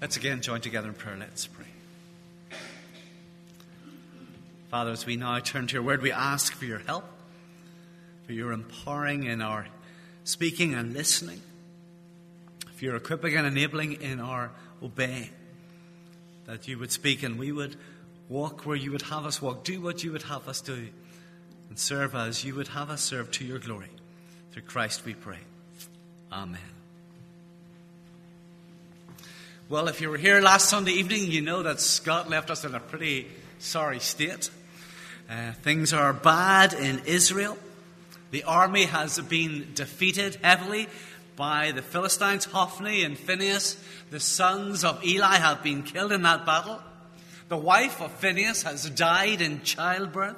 Let's again join together in prayer. Let's pray. Father, as we now turn to your word, we ask for your help, for your empowering in our speaking and listening, for your equipping and enabling in our obeying. That you would speak and we would walk where you would have us walk, do what you would have us do, and serve as you would have us serve to your glory. Through Christ we pray. Amen. Well, if you were here last Sunday evening, you know that Scott left us in a pretty sorry state. Uh, things are bad in Israel. The army has been defeated heavily by the Philistines. Hophni and Phinehas, the sons of Eli, have been killed in that battle. The wife of Phinehas has died in childbirth.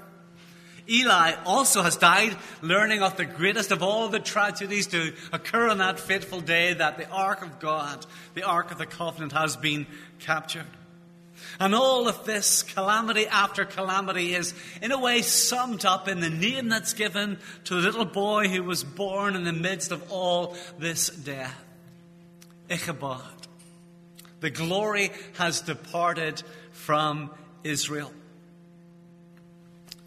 Eli also has died, learning of the greatest of all the tragedies to occur on that fateful day that the Ark of God, the Ark of the Covenant, has been captured. And all of this calamity after calamity is, in a way, summed up in the name that's given to the little boy who was born in the midst of all this death Ichabod. The glory has departed from Israel.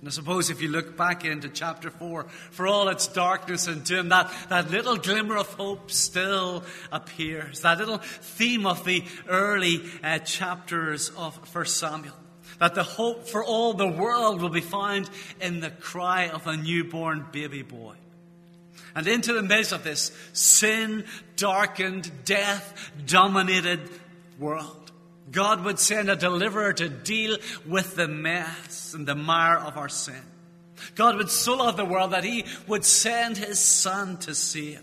And I suppose if you look back into chapter 4, for all its darkness and doom, that, that little glimmer of hope still appears. That little theme of the early uh, chapters of 1 Samuel. That the hope for all the world will be found in the cry of a newborn baby boy. And into the midst of this sin darkened, death dominated world, God would send a deliverer to deal with the mess and the mire of our sin. God would so love the world that he would send his son to save,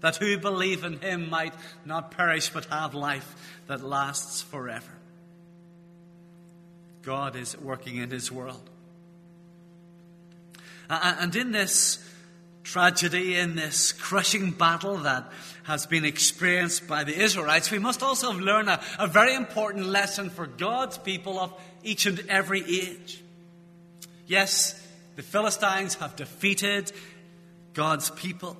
that who believe in him might not perish but have life that lasts forever. God is working in his world. And in this tragedy, in this crushing battle that has been experienced by the Israelites, we must also learn a, a very important lesson for God's people of each and every age. Yes, the Philistines have defeated God's people.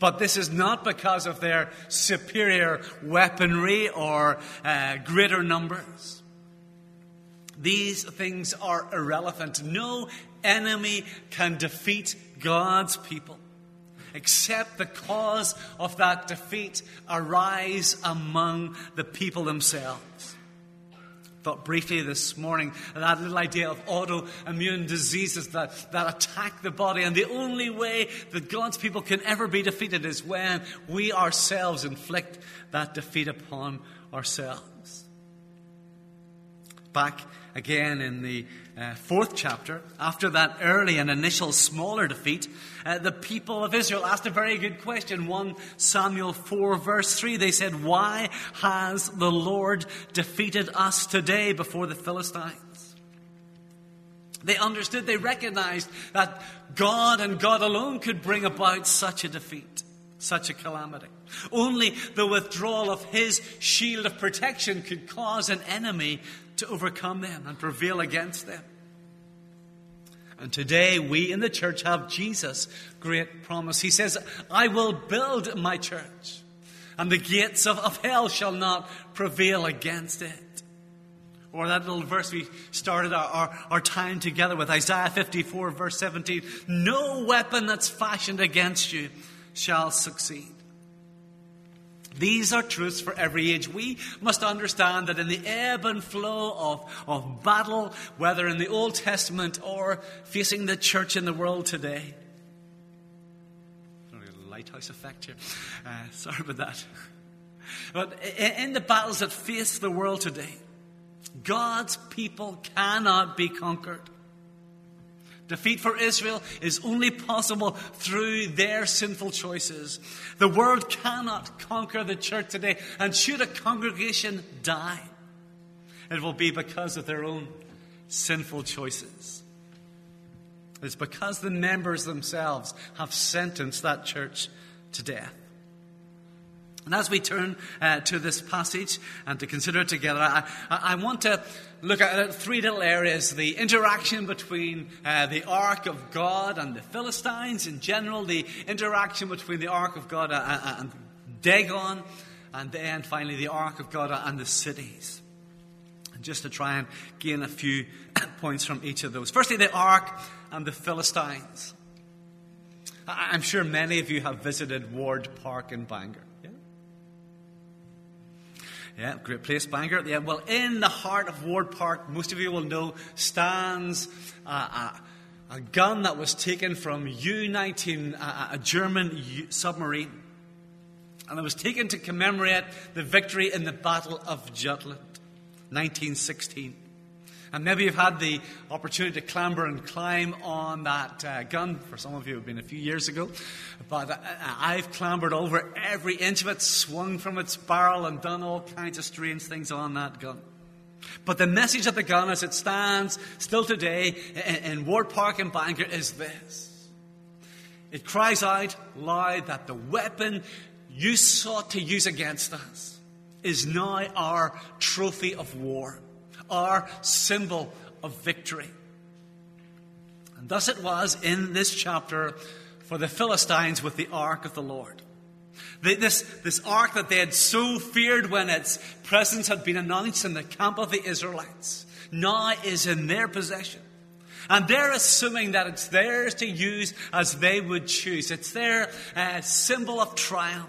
But this is not because of their superior weaponry or uh, greater numbers. These things are irrelevant. No enemy can defeat God's people except the cause of that defeat arise among the people themselves. Thought briefly this morning that little idea of autoimmune diseases that, that attack the body, and the only way that God's people can ever be defeated is when we ourselves inflict that defeat upon ourselves. Back again in the uh, fourth chapter, after that early and initial smaller defeat, uh, the people of Israel asked a very good question. 1 Samuel 4, verse 3, they said, Why has the Lord defeated us today before the Philistines? They understood, they recognized that God and God alone could bring about such a defeat, such a calamity. Only the withdrawal of his shield of protection could cause an enemy to overcome them and prevail against them. And today we in the church have Jesus' great promise. He says, I will build my church, and the gates of, of hell shall not prevail against it. Or that little verse we started our, our, our, time together with, Isaiah 54, verse 17. No weapon that's fashioned against you shall succeed. These are truths for every age. We must understand that in the ebb and flow of, of battle, whether in the Old Testament or facing the church in the world today, lighthouse effect here. Uh, sorry about that. But in the battles that face the world today, God's people cannot be conquered. Defeat for Israel is only possible through their sinful choices. The world cannot conquer the church today, and should a congregation die, it will be because of their own sinful choices. It's because the members themselves have sentenced that church to death. And as we turn uh, to this passage and to consider it together, I, I, want to look at three little areas the interaction between uh, the Ark of God and the Philistines in general, the interaction between the Ark of God and Dagon, and then finally the Ark of God and the cities. And just to try and gain a few points from each of those. Firstly, the Ark and the Philistines. I'm sure many of you have visited Ward Park in Bangor. Yeah, great place, Bangor. Yeah, well, in the heart of Ward Park, most of you will know, stands uh, a, a, gun that was taken from U 19, a, a German U- submarine. And it was taken to commemorate the victory in the Battle of Jutland, 1916. And maybe you've had the opportunity to clamber and climb on that uh, gun. For some of you, it have been a few years ago. But uh, I've clambered over every inch of it, swung from its barrel, and done all kinds of strange things on that gun. But the message of the gun as it stands still today in, in Ward Park in Bangor is this. It cries out loud that the weapon you sought to use against us is now our trophy of war our symbol of victory. And thus it was in this chapter for the Philistines with the ark of the Lord. This, this ark that they had so feared when its presence had been announced in the camp of the Israelites now is in their possession. And they're assuming that it's theirs to use as they would choose. It's their uh, symbol of triumph.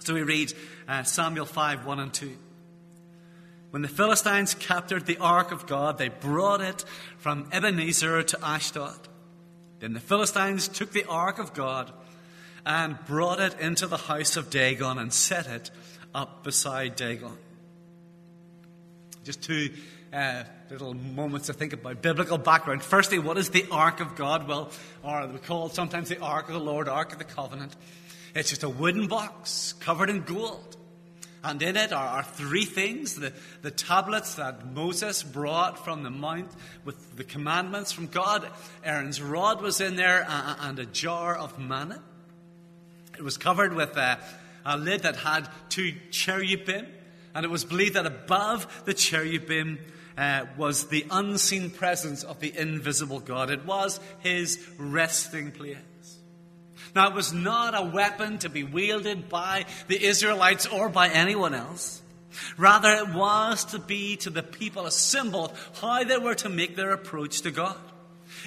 So we read uh, Samuel 5 1 and 2. When the Philistines captured the ark of God, they brought it from Ebenezer to Ashdod. Then the Philistines took the ark of God and brought it into the house of Dagon and set it up beside Dagon. Just two uh, little moments to think about biblical background. Firstly, what is the ark of God? Well, or we call it sometimes the ark of the Lord, ark of the covenant. It's just a wooden box covered in gold. And in it are, are, three things the, the tablets that Moses brought from the mount with the commandments from God. Aaron's rod was in there and a jar of manna. It was covered with a, a lid that had two cherubim, and it was believed that above the cherubim uh, was the unseen presence of the invisible God. It was his resting place. Now, it was not a weapon to be wielded by the Israelites or by anyone else. Rather, it was to be to the people a symbol of how they were to make their approach to God.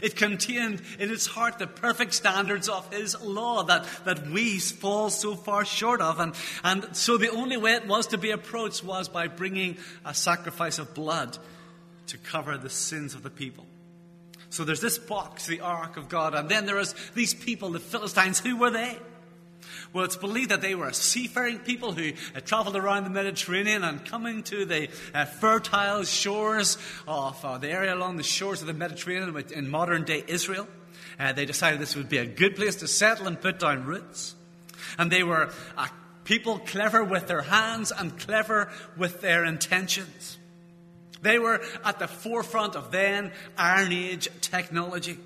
It contained in its heart the perfect standards of His law that, that we fall so far short of. And, and so the only way it was to be approached was by bringing a sacrifice of blood to cover the sins of the people. So there's this box, the Ark of God, and then there is these people, the Philistines. Who were they? Well, it's believed that they were a seafaring people who traveled around the Mediterranean and coming to the uh, fertile shores of uh, the area along the shores of the Mediterranean in modern day Israel. Uh, they decided this would be a good place to settle and put down roots. And they were people clever with their hands and clever with their intentions. They were at the forefront of then Iron Age technology.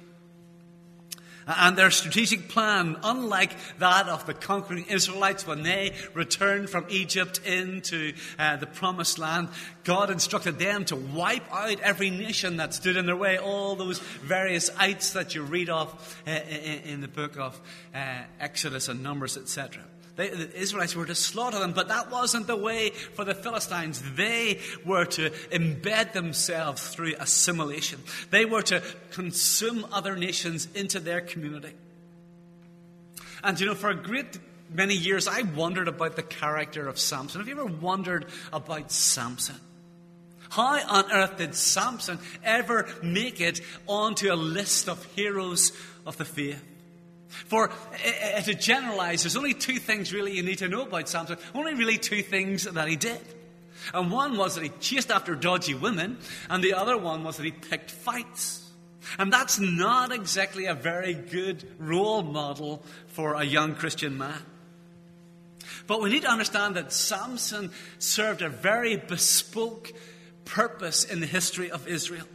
And their strategic plan, unlike that of the conquering Israelites when they returned from Egypt into uh, the promised land, God instructed them to wipe out every nation that stood in their way, all those various ites that you read of uh, in, in, the book of uh, Exodus and Numbers, etc. They, the Israelites were to slaughter them, but that wasn't the way for the Philistines. They were to embed themselves through assimilation, they were to consume other nations into their community. And you know, for a great many years, I wondered about the character of Samson. Have you ever wondered about Samson? How on earth did Samson ever make it onto a list of heroes of the faith? For to generalize, there's only two things really you need to know about Samson. Only really two things that he did. And one was that he chased after dodgy women, and the other one was that he picked fights. And that's not exactly a very good role model for a young Christian man. But we need to understand that Samson served a very bespoke purpose in the history of Israel.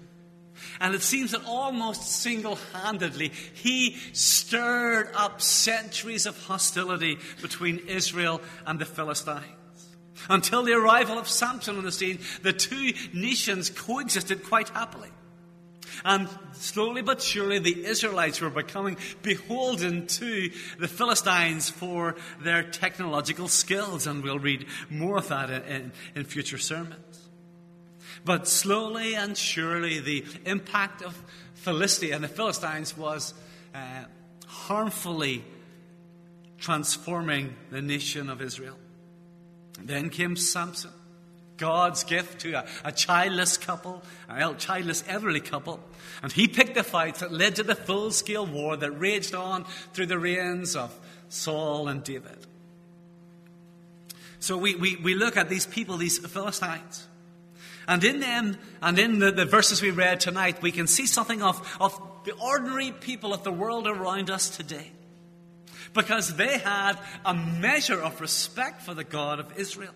And it seems that almost single handedly, he stirred up centuries of hostility between Israel and the Philistines. Until the arrival of Samson on the scene, the two nations coexisted quite happily. And slowly but surely, the Israelites were becoming beholden to the Philistines for their technological skills. And we'll read more of that in, in, in future sermons. But slowly and surely, the impact of Philistia and the Philistines was uh, harmfully transforming the nation of Israel. Then came Samson, God's gift to a, a childless couple, a childless elderly couple. And he picked the fights that led to the full scale war that raged on through the reigns of Saul and David. So we, we, we look at these people, these Philistines. And in them, and in the, the verses we read tonight, we can see something of, of the ordinary people of the world around us today. Because they had a measure of respect for the God of Israel.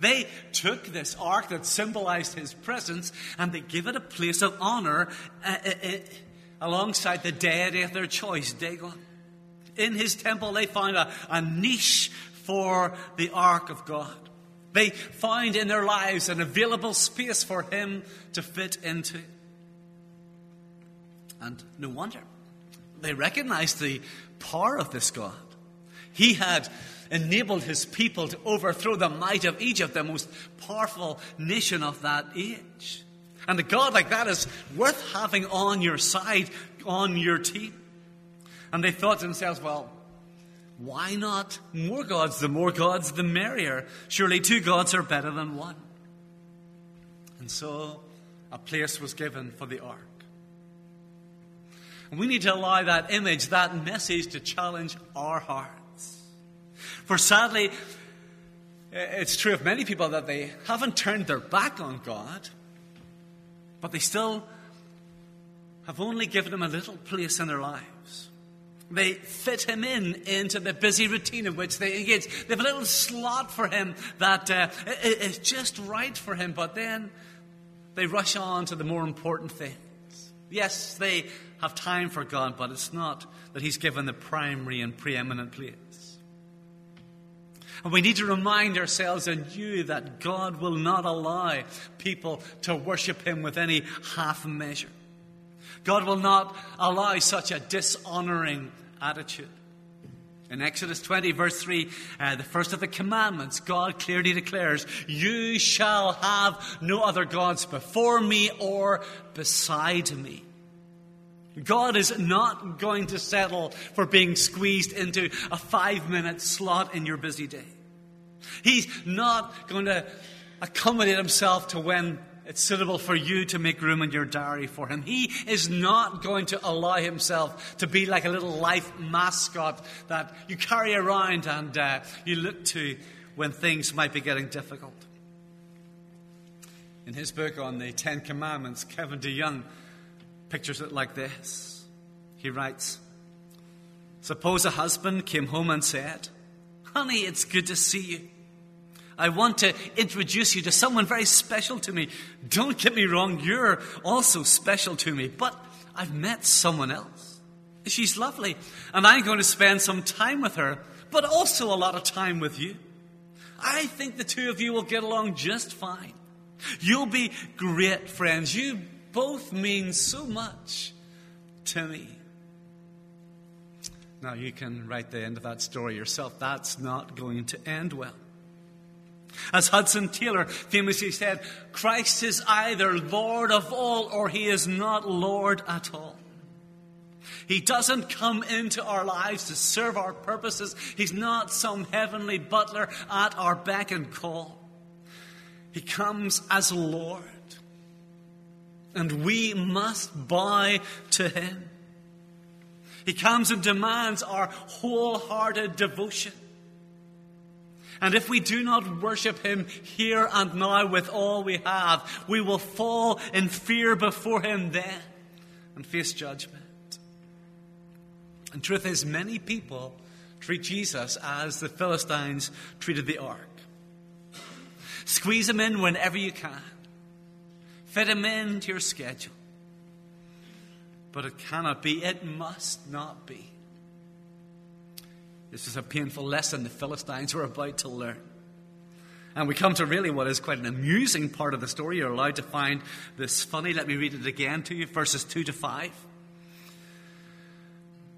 They took this ark that symbolized his presence and they gave it a place of honor uh, uh, uh, alongside the deity of their choice, Dagon. In his temple, they found a, a niche for the ark of God. They found in their lives an available space for him to fit into. And no wonder. They recognized the power of this God. He had enabled his people to overthrow the might of Egypt, the most powerful nation of that age. And a God like that is worth having on your side, on your team. And they thought to themselves, well, why not more gods? The more gods, the merrier. Surely two gods are better than one. And so a place was given for the ark. And we need to allow that image, that message to challenge our hearts. For sadly, it's true of many people that they haven't turned their back on God, but they still have only given him a little place in their lives. They fit him in into the busy routine in which they engage. They have a little slot for him that uh, is just right for him, but then they rush on to the more important things. Yes, they have time for God, but it's not that He's given the primary and preeminent place. And we need to remind ourselves and you that God will not allow people to worship Him with any half measure. God will not allow such a dishonoring attitude. In Exodus 20, verse 3, uh, the first of the commandments, God clearly declares, You shall have no other gods before me or beside me. God is not going to settle for being squeezed into a five minute slot in your busy day. He's not going to accommodate himself to when it's suitable for you to make room in your diary for him. He is not going to allow himself to be like a little life mascot that you carry around and uh, you look to when things might be getting difficult. In his book on the Ten Commandments, Kevin DeYoung pictures it like this. He writes Suppose a husband came home and said, Honey, it's good to see you. I want to introduce you to someone very special to me. Don't get me wrong, you're also special to me, but I've met someone else. She's lovely, and I'm going to spend some time with her, but also a lot of time with you. I think the two of you will get along just fine. You'll be great friends. You both mean so much to me. Now, you can write the end of that story yourself. That's not going to end well. As Hudson Taylor famously said, Christ is either Lord of all or he is not Lord at all. He doesn't come into our lives to serve our purposes. He's not some heavenly butler at our beck and call. He comes as Lord. And we must bow to him. He comes and demands our wholehearted devotion. And if we do not worship Him here and now with all we have, we will fall in fear before Him then and face judgment. And truth is, many people treat Jesus as the Philistines treated the ark. Squeeze him in whenever you can. Fit him into your schedule. But it cannot be. It must not be. This is a painful lesson the Philistines were about to learn. And we come to really what is quite an amusing part of the story. You're allowed to find this funny. Let me read it again to you, verses 2 to 5.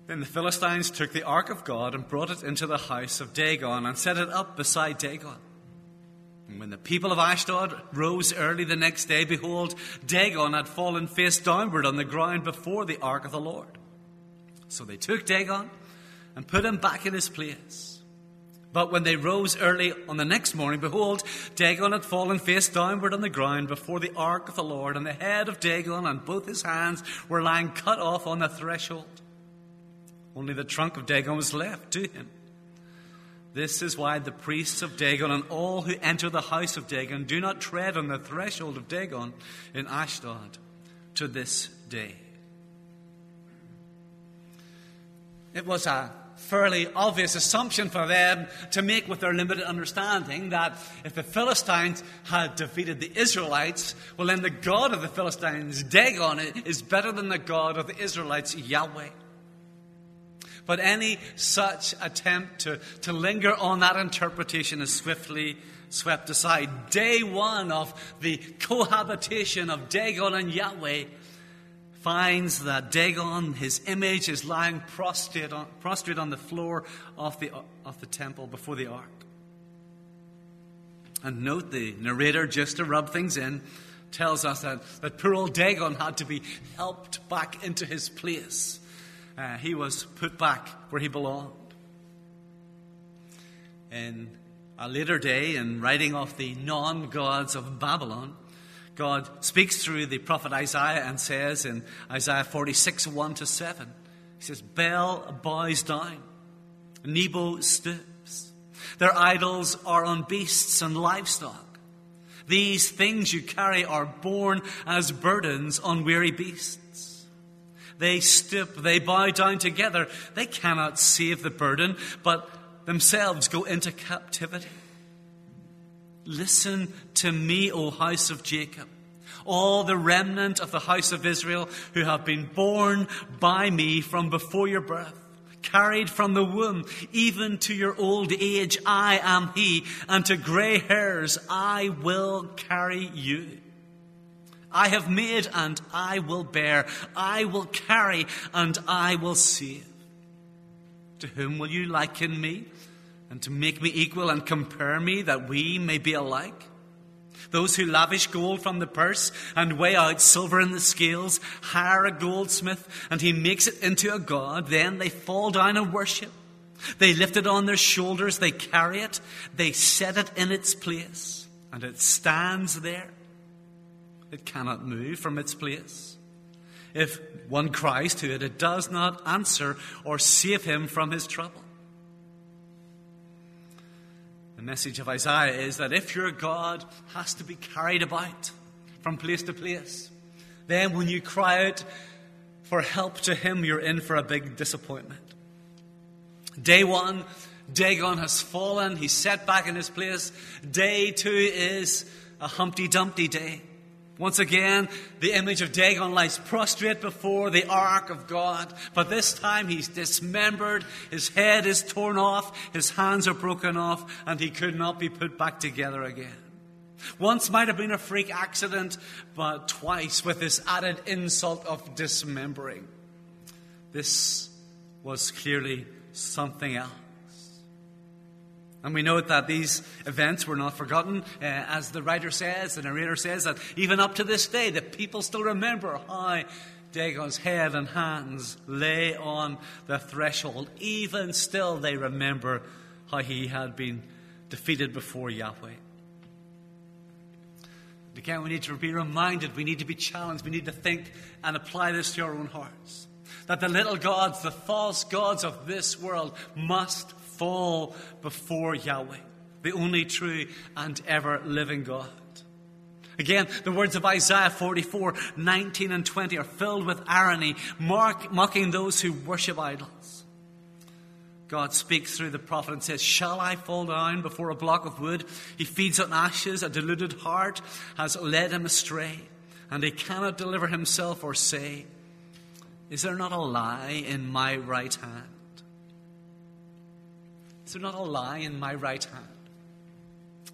Then the Philistines took the ark of God and brought it into the house of Dagon and set it up beside Dagon. And when the people of Ashdod rose early the next day, behold, Dagon had fallen face downward on the ground before the ark of the Lord. So they took Dagon and put him back in his place. But when they rose early on the next morning, behold, Dagon had fallen face downward on the ground before the ark of the Lord, and the head of Dagon and both his hands were lying cut off on the threshold. Only the trunk of Dagon was left to him. This is why the priests of Dagon and all who enter the house of Dagon do not tread on the threshold of Dagon in Ashdod to this day. It was a fairly obvious assumption for them to make with their limited understanding that if the Philistines had defeated the Israelites, well, then the God of the Philistines, Dagon, is better than the God of the Israelites, Yahweh. But any such attempt to, to linger on that interpretation is swiftly swept aside. Day one of the cohabitation of Dagon and Yahweh finds that Dagon, his image, is lying prostrate on, prostrate on the floor of the, of the temple before the ark. And note the narrator, just to rub things in, tells us that, that poor old Dagon had to be helped back into his place uh, he was put back where he belonged. In a later day, in writing of the non gods of Babylon, God speaks through the prophet Isaiah and says in Isaiah 46 1 to 7, He says, Bel bows down, Nebo stoops. Their idols are on beasts and livestock. These things you carry are borne as burdens on weary beasts. They stoop, they bow down together. They cannot save the burden, but themselves go into captivity. Listen to me, O house of Jacob, all the remnant of the house of Israel who have been born by me from before your birth carried from the womb, even to your old age, I am He, and to grey hairs, I will carry you. I have made and I will bear. I will carry and I will save. To whom will you liken me? And to make me equal and compare me that we may be alike? Those who lavish gold from the purse and weigh out silver in the scales hire a goldsmith and he makes it into a god. Then they fall down and worship. They lift it on their shoulders, they carry it, they set it in its place, and it stands there it cannot move from its place. If one cries to it, it does not answer or save him from his trouble. The message of Isaiah is that if your God has to be carried about from place to place, then when you cry out for help to him, you're in for a big disappointment. Day one, Dagon has fallen, he's set back in his place. Day two is a Humpty Dumpty day. Once again, the image of Dagon lies prostrate before the ark of God, but this time he's dismembered, his head is torn off, his hands are broken off, and he could not be put back together again. Once might have been a freak accident, but twice with this added insult of dismembering. This was clearly something else. And we know that these events were not forgotten. Uh, as the writer says, the narrator says, that even up to this day, the people still remember how Dagon's head and hands lay on the threshold. Even still, they remember how he had been defeated before Yahweh. Again, we need to be reminded, we need to be challenged, we need to think and apply this to our own hearts. That the little gods, the false gods of this world, must fall before Yahweh, the only true and ever living God. Again, the words of Isaiah 44 19 and 20 are filled with irony, mark, mocking those who worship idols. God speaks through the prophet and says, Shall I fall down before a block of wood? He feeds on ashes, a deluded heart has led him astray, and he cannot deliver himself or say, Is there not a lie in my right hand? Is not a lie in my right hand?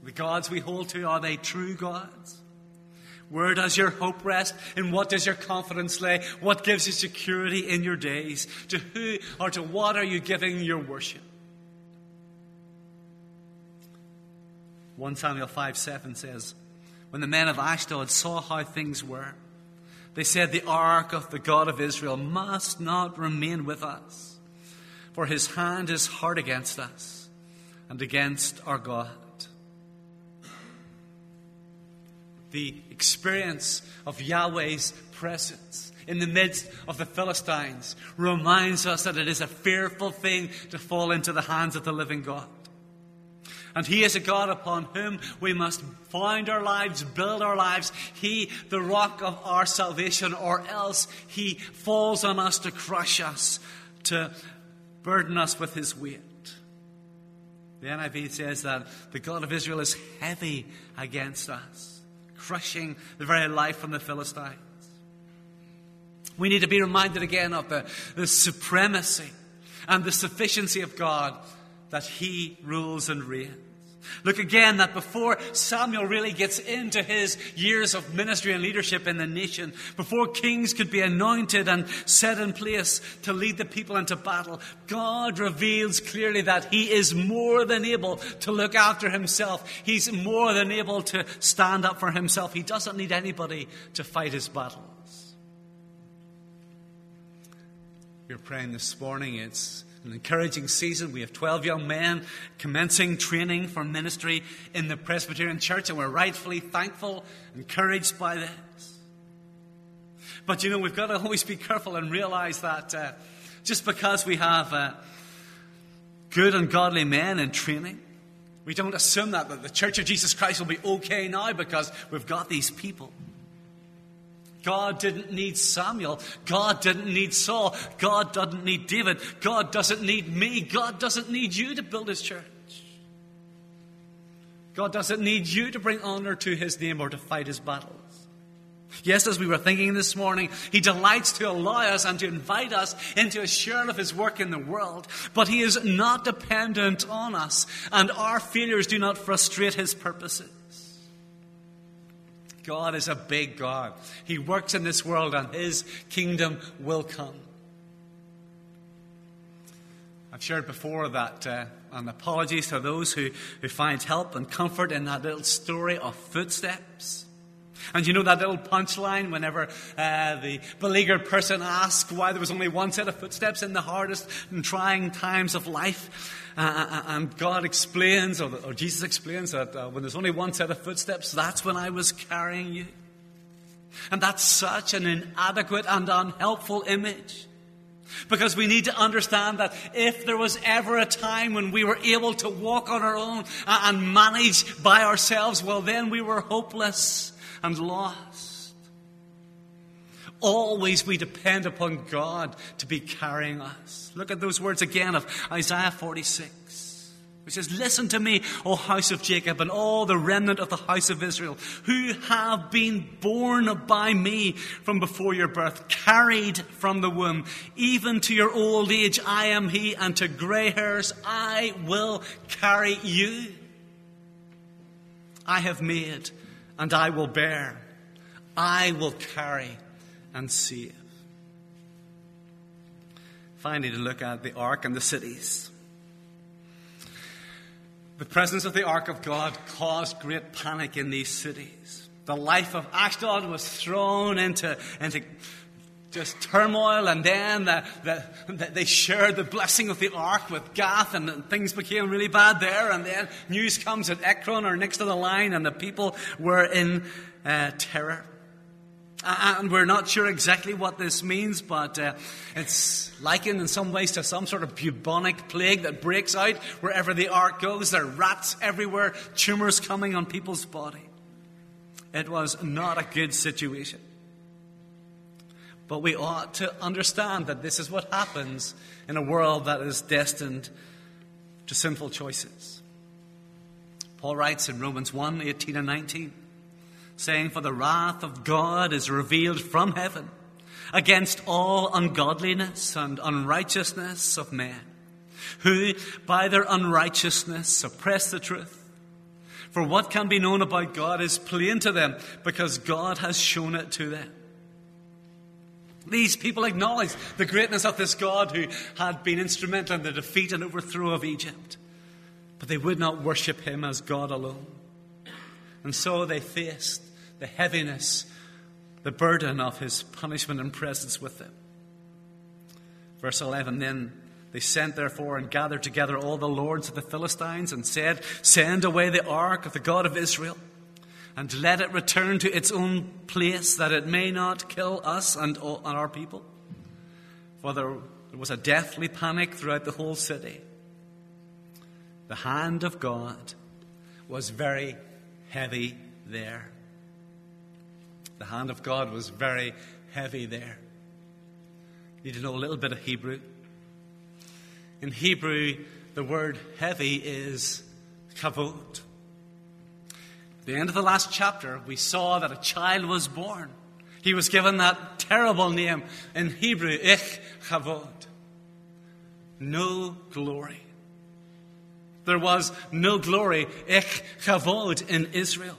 The gods we hold to, are they true gods? Where does your hope rest? In what does your confidence lay? What gives you security in your days? To who or to what are you giving your worship? 1 Samuel 5 7 says, When the men of Ashdod saw how things were, they said, The ark of the God of Israel must not remain with us, for his hand is hard against us and against our God. the experience of Yahweh's presence in the midst of the Philistines reminds us that it is a fearful thing to fall into the hands of the living God. And He is a God upon whom we must find our lives, build our lives. He, the rock of our salvation, or else He falls on us to crush us, to burden us with His weight. The NIV says that the God of Israel is heavy against us crushing the very life from the Philistines. We need to be reminded again of the, the supremacy and the sufficiency of God that He rules and reigns. Look again that before Samuel really gets into his years of ministry and leadership in the nation, before kings could be anointed and set in place to lead the people into battle, God reveals clearly that he is more than able to look after himself. He's more than able to stand up for himself. He doesn't need anybody to fight his battles. We're praying this morning. It's an encouraging season. We have 12 young men commencing training for ministry in the Presbyterian Church, and we're rightfully thankful, encouraged by this. But you know, we've got to always be careful and realize that uh, just because we have uh, good and godly men in training, we don't assume that, that the Church of Jesus Christ will be okay now because we've got these people. God didn't need Samuel. God didn't need Saul. God doesn't need David. God doesn't need me. God doesn't need you to build his church. God doesn't need you to bring honor to his name or to fight his battles. Yes, as we were thinking this morning, he delights to allow us and to invite us into a share of his work in the world, but he is not dependent on us, and our failures do not frustrate his purposes. God is a big God. He works in this world and His kingdom will come. I've shared before that, uh, and apologies to those who, who find help and comfort in that little story of footsteps. And you know that little punchline whenever uh, the beleaguered person asks why there was only one set of footsteps in the hardest and trying times of life? Uh, uh, uh, and God explains, or, or Jesus explains, that uh, when there's only one set of footsteps, that's when I was carrying you. And that's such an inadequate and unhelpful image. Because we need to understand that if there was ever a time when we were able to walk on our own and manage by ourselves, well, then we were hopeless and lost. Always we depend upon God to be carrying us. Look at those words again of Isaiah 46, which says, Listen to me, O house of Jacob, and all the remnant of the house of Israel, who have been born by me from before your birth, carried from the womb. Even to your old age I am he, and to grey hairs I will carry you. I have made and I will bear. I will carry and save. Finally, to look at the ark and the cities. The presence of the ark of God caused great panic in these cities. The life of Ashdod was thrown into, into just turmoil, and then the, the, they shared the blessing of the ark with Gath, and things became really bad there. And then news comes that Ekron are next to the line, and the people were in uh, terror. And we're not sure exactly what this means, but uh, it's likened in some ways to some sort of bubonic plague that breaks out wherever the ark goes. There are rats everywhere, tumors coming on people's body. It was not a good situation. But we ought to understand that this is what happens in a world that is destined to sinful choices. Paul writes in Romans 1 18 and 19, saying, For the wrath of God is revealed from heaven against all ungodliness and unrighteousness of men, who by their unrighteousness suppress the truth. For what can be known about God is plain to them because God has shown it to them. These people acknowledge the greatness of this God who had been instrumental in the defeat and overthrow of Egypt. But they would not worship him as God alone. And so they faced the heaviness, the burden of his punishment and presence with them. Verse 11 Then they sent therefore and gathered together all the lords of the Philistines and said, Send away the ark of the God of Israel and let it return to its own place that it may not kill us and, all, and our people. For there, there was a deathly panic throughout the whole city. The hand of God was very heavy there. The hand of God was very heavy there. You need to know a little bit of Hebrew. In Hebrew, the word heavy is kavod. At the end of the last chapter, we saw that a child was born. He was given that terrible name in Hebrew, Ich Kavod. No glory. There was no glory, Ich Kavod, in Israel.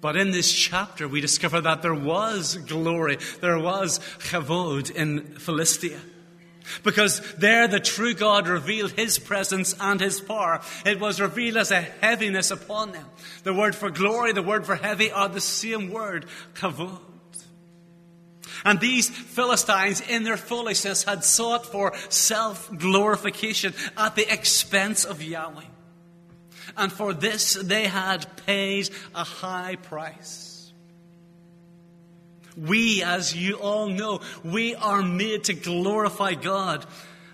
But in this chapter, we discover that there was glory, there was Kavod in Philistia. Because there the true God revealed his presence and his power. It was revealed as a heaviness upon them. The word for glory, the word for heavy are the same word, kavod. And these Philistines, in their foolishness, had sought for self glorification at the expense of Yahweh. And for this, they had paid a high price. We, as you all know, we are made to glorify God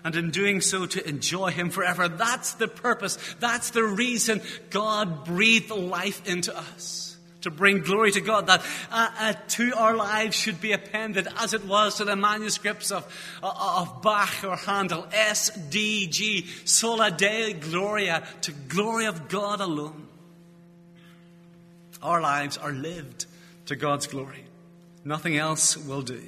and in doing so to enjoy Him forever. That's the purpose. That's the reason God breathed life into us. To bring glory to God, that uh, uh, to our lives should be appended, as it was to the manuscripts of, uh, of Bach or Handel, S, D, G, Sola Deo Gloria, to glory of God alone. Our lives are lived to God's glory. Nothing else will do.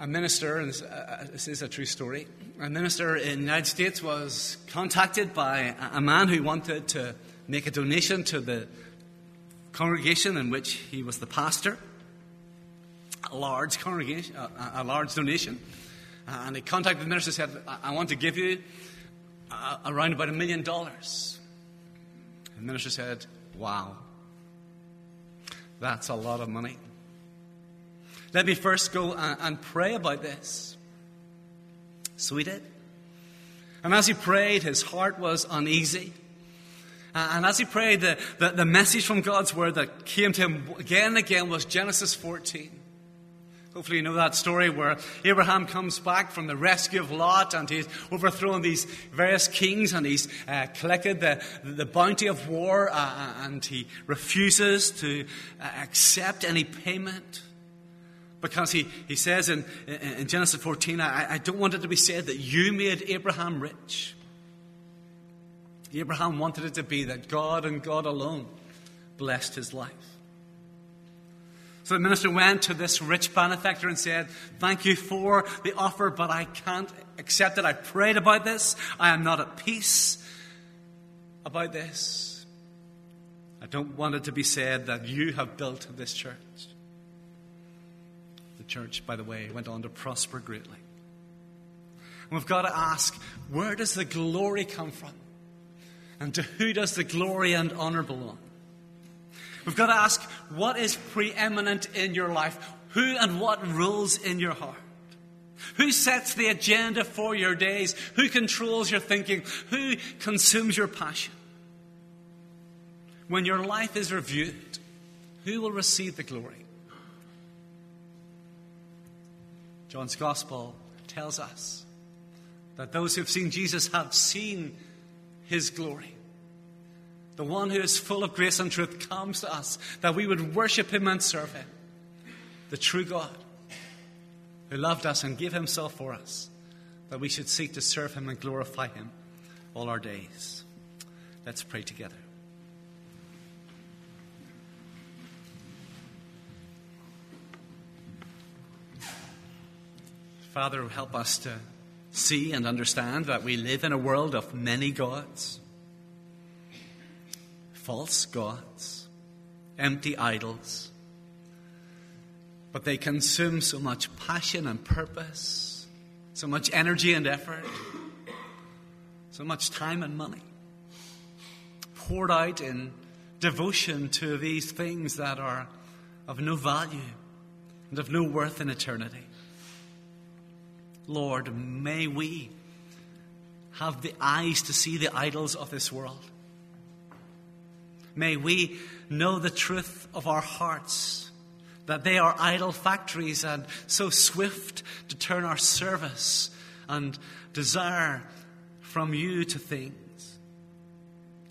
A minister, and uh, uh, this is a true story, a minister in the United States was contacted by a man who wanted to make a donation to the congregation in which he was the pastor. A large congregation, a, large donation. Uh, and he contacted the minister and said, I want to give you around about a million dollars. The minister said, Wow. That's a lot of money. Let me first go and pray about this. So he did. And as he prayed, his heart was uneasy. And as he prayed, the, the, the, message from God's word that came to him again and again was Genesis 14. Hopefully, you know that story where Abraham comes back from the rescue of Lot and he's overthrown these various kings and he's uh, collected the, the bounty of war uh, and he refuses to uh, accept any payment. Because he, he says in, in Genesis 14, I, I don't want it to be said that you made Abraham rich. Abraham wanted it to be that God and God alone blessed his life. So the minister went to this rich benefactor and said, Thank you for the offer, but I can't accept it. I prayed about this. I am not at peace about this. I don't want it to be said that you have built this church. Church, by the way, went on to prosper greatly. And we've got to ask where does the glory come from? And to who does the glory and honor belong? We've got to ask what is preeminent in your life? Who and what rules in your heart? Who sets the agenda for your days? Who controls your thinking? Who consumes your passion? When your life is reviewed, who will receive the glory? John's Gospel tells us that those who have seen Jesus have seen his glory. The one who is full of grace and truth comes to us that we would worship him and serve him. The true God who loved us and gave himself for us, that we should seek to serve him and glorify him all our days. Let's pray together. Father, help us to see and understand that we live in a world of many gods, false gods, empty idols. But they consume so much passion and purpose, so much energy and effort, so much time and money poured out in devotion to these things that are of no value and of no worth in eternity. Lord, may we have the eyes to see the idols of this world. May we know the truth of our hearts, that they are idol factories and so swift to turn our service and desire from you to things.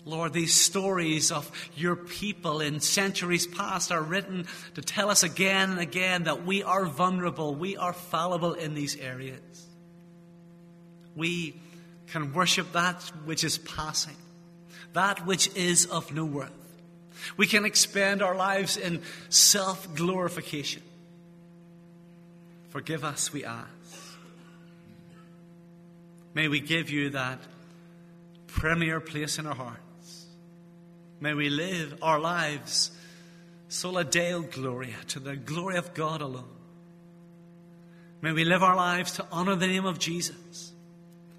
Lord, these stories of your people in centuries past are written to tell us again and again that we are vulnerable, we are fallible in these areas. We can worship that which is passing, that which is of no worth. We can expend our lives in self glorification. Forgive us, we ask. May we give you that premier place in our heart May we live our lives sola deo gloria, to the glory of God alone. May we live our lives to honor the name of Jesus,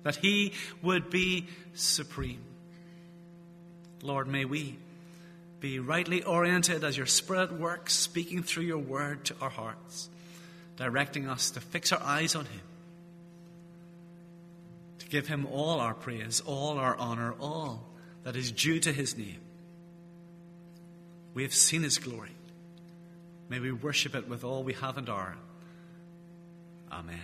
that he would be supreme. Lord, may we be rightly oriented as your Spirit works, speaking through your word to our hearts, directing us to fix our eyes on him, to give him all our praise, all our honor, all that is due to his name. We have seen his glory. May we worship it with all we have and are. Amen.